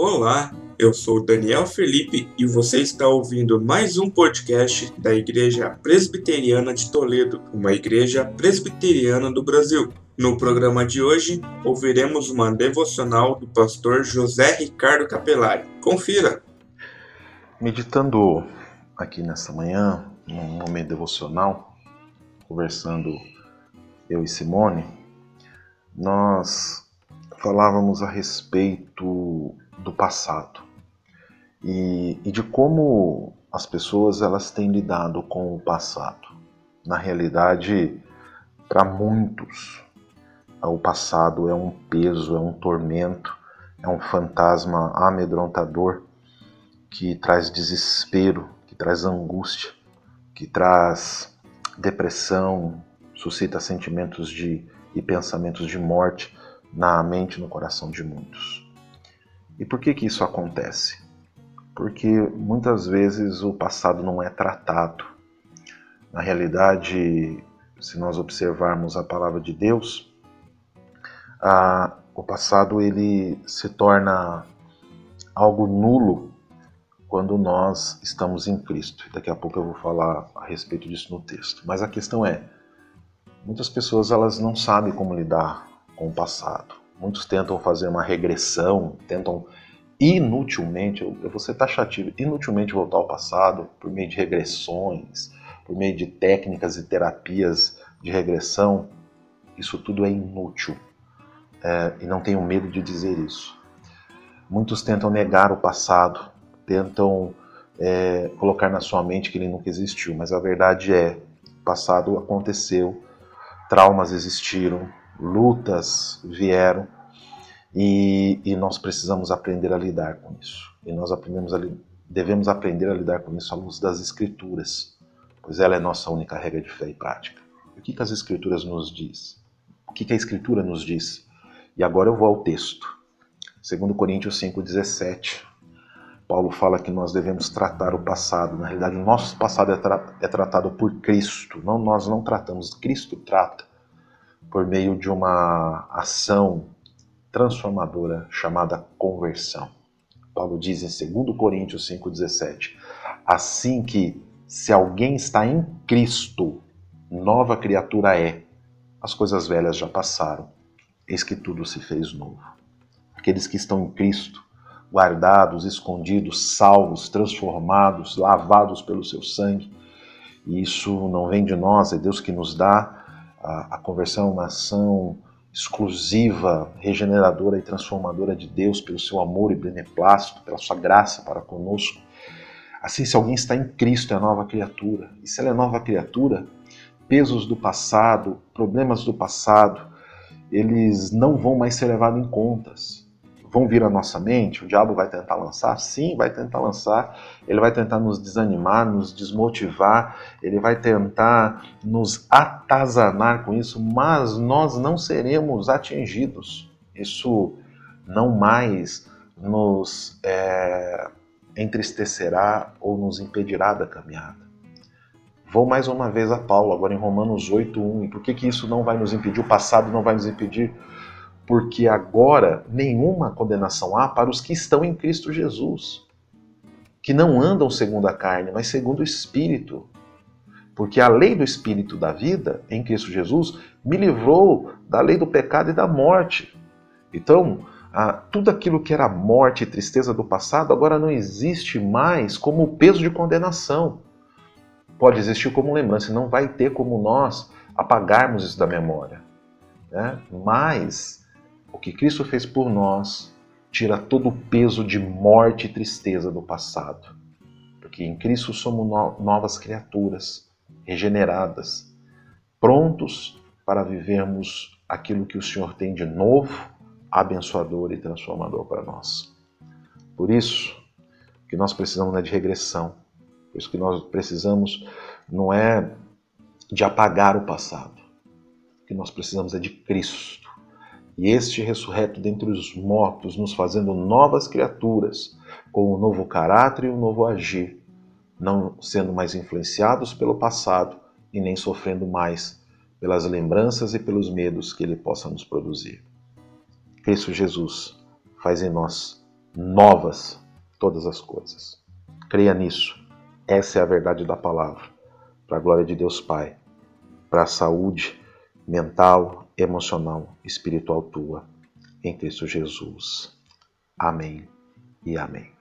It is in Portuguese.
Olá, eu sou Daniel Felipe e você está ouvindo mais um podcast da Igreja Presbiteriana de Toledo, uma igreja presbiteriana do Brasil. No programa de hoje, ouviremos uma devocional do pastor José Ricardo Capelari. Confira! Meditando aqui nessa manhã, num momento devocional, conversando eu e Simone, nós falávamos a respeito do passado e, e de como as pessoas elas têm lidado com o passado. Na realidade, para muitos, o passado é um peso, é um tormento, é um fantasma amedrontador que traz desespero, que traz angústia, que traz depressão, suscita sentimentos de e pensamentos de morte na mente e no coração de muitos. E por que que isso acontece? Porque muitas vezes o passado não é tratado. Na realidade, se nós observarmos a palavra de Deus, a, o passado ele se torna algo nulo quando nós estamos em Cristo. Daqui a pouco eu vou falar a respeito disso no texto. Mas a questão é, muitas pessoas elas não sabem como lidar com o passado. Muitos tentam fazer uma regressão, tentam inutilmente, eu vou ser taxativo, inutilmente voltar ao passado por meio de regressões, por meio de técnicas e terapias de regressão. Isso tudo é inútil. É, e não tenho medo de dizer isso. Muitos tentam negar o passado, tentam é, colocar na sua mente que ele nunca existiu, mas a verdade é: o passado aconteceu, traumas existiram, lutas vieram e, e, nós precisamos aprender a lidar com isso. E nós aprendemos a, devemos aprender a lidar com isso à luz das Escrituras, pois ela é nossa única regra de fé e prática. O que, que as Escrituras nos diz? O que, que a Escritura nos diz? E agora eu vou ao texto. 2 Coríntios 5,17. Paulo fala que nós devemos tratar o passado. Na realidade, o nosso passado é, tra é tratado por Cristo. Não, nós não tratamos, Cristo trata por meio de uma ação transformadora chamada conversão. Paulo diz em 2 Coríntios 5,17: Assim que, se alguém está em Cristo, nova criatura é. As coisas velhas já passaram, eis que tudo se fez novo. Aqueles que estão em Cristo, guardados, escondidos, salvos, transformados, lavados pelo seu sangue, e isso não vem de nós, é Deus que nos dá a, a conversão, uma ação exclusiva, regeneradora e transformadora de Deus pelo seu amor e beneplácito, pela sua graça para conosco. Assim, se alguém está em Cristo, é nova criatura. E se ela é nova criatura, pesos do passado, problemas do passado, eles não vão mais ser levados em contas vão vir à nossa mente, o diabo vai tentar lançar? Sim, vai tentar lançar. Ele vai tentar nos desanimar, nos desmotivar, ele vai tentar nos atazanar com isso, mas nós não seremos atingidos. Isso não mais nos é, entristecerá ou nos impedirá da caminhada. Vou mais uma vez a Paulo, agora em Romanos 8.1. E por que, que isso não vai nos impedir? O passado não vai nos impedir porque agora nenhuma condenação há para os que estão em Cristo Jesus, que não andam segundo a carne, mas segundo o Espírito. Porque a lei do Espírito da vida em Cristo Jesus me livrou da lei do pecado e da morte. Então, tudo aquilo que era morte e tristeza do passado agora não existe mais como peso de condenação. Pode existir como lembrança, não vai ter como nós apagarmos isso da memória. Né? Mas o que Cristo fez por nós tira todo o peso de morte e tristeza do passado. Porque em Cristo somos novas criaturas, regeneradas, prontos para vivermos aquilo que o Senhor tem de novo, abençoador e transformador para nós. Por isso que nós precisamos é de regressão. Por isso que nós precisamos não é de apagar o passado. O que nós precisamos é de Cristo e este ressurreto dentre os mortos, nos fazendo novas criaturas, com um novo caráter e um novo agir, não sendo mais influenciados pelo passado e nem sofrendo mais pelas lembranças e pelos medos que ele possa nos produzir. Cristo Jesus faz em nós novas todas as coisas. Creia nisso. Essa é a verdade da palavra. Para a glória de Deus Pai, para a saúde mental, emocional, espiritual tua, em Cristo Jesus. Amém e amém.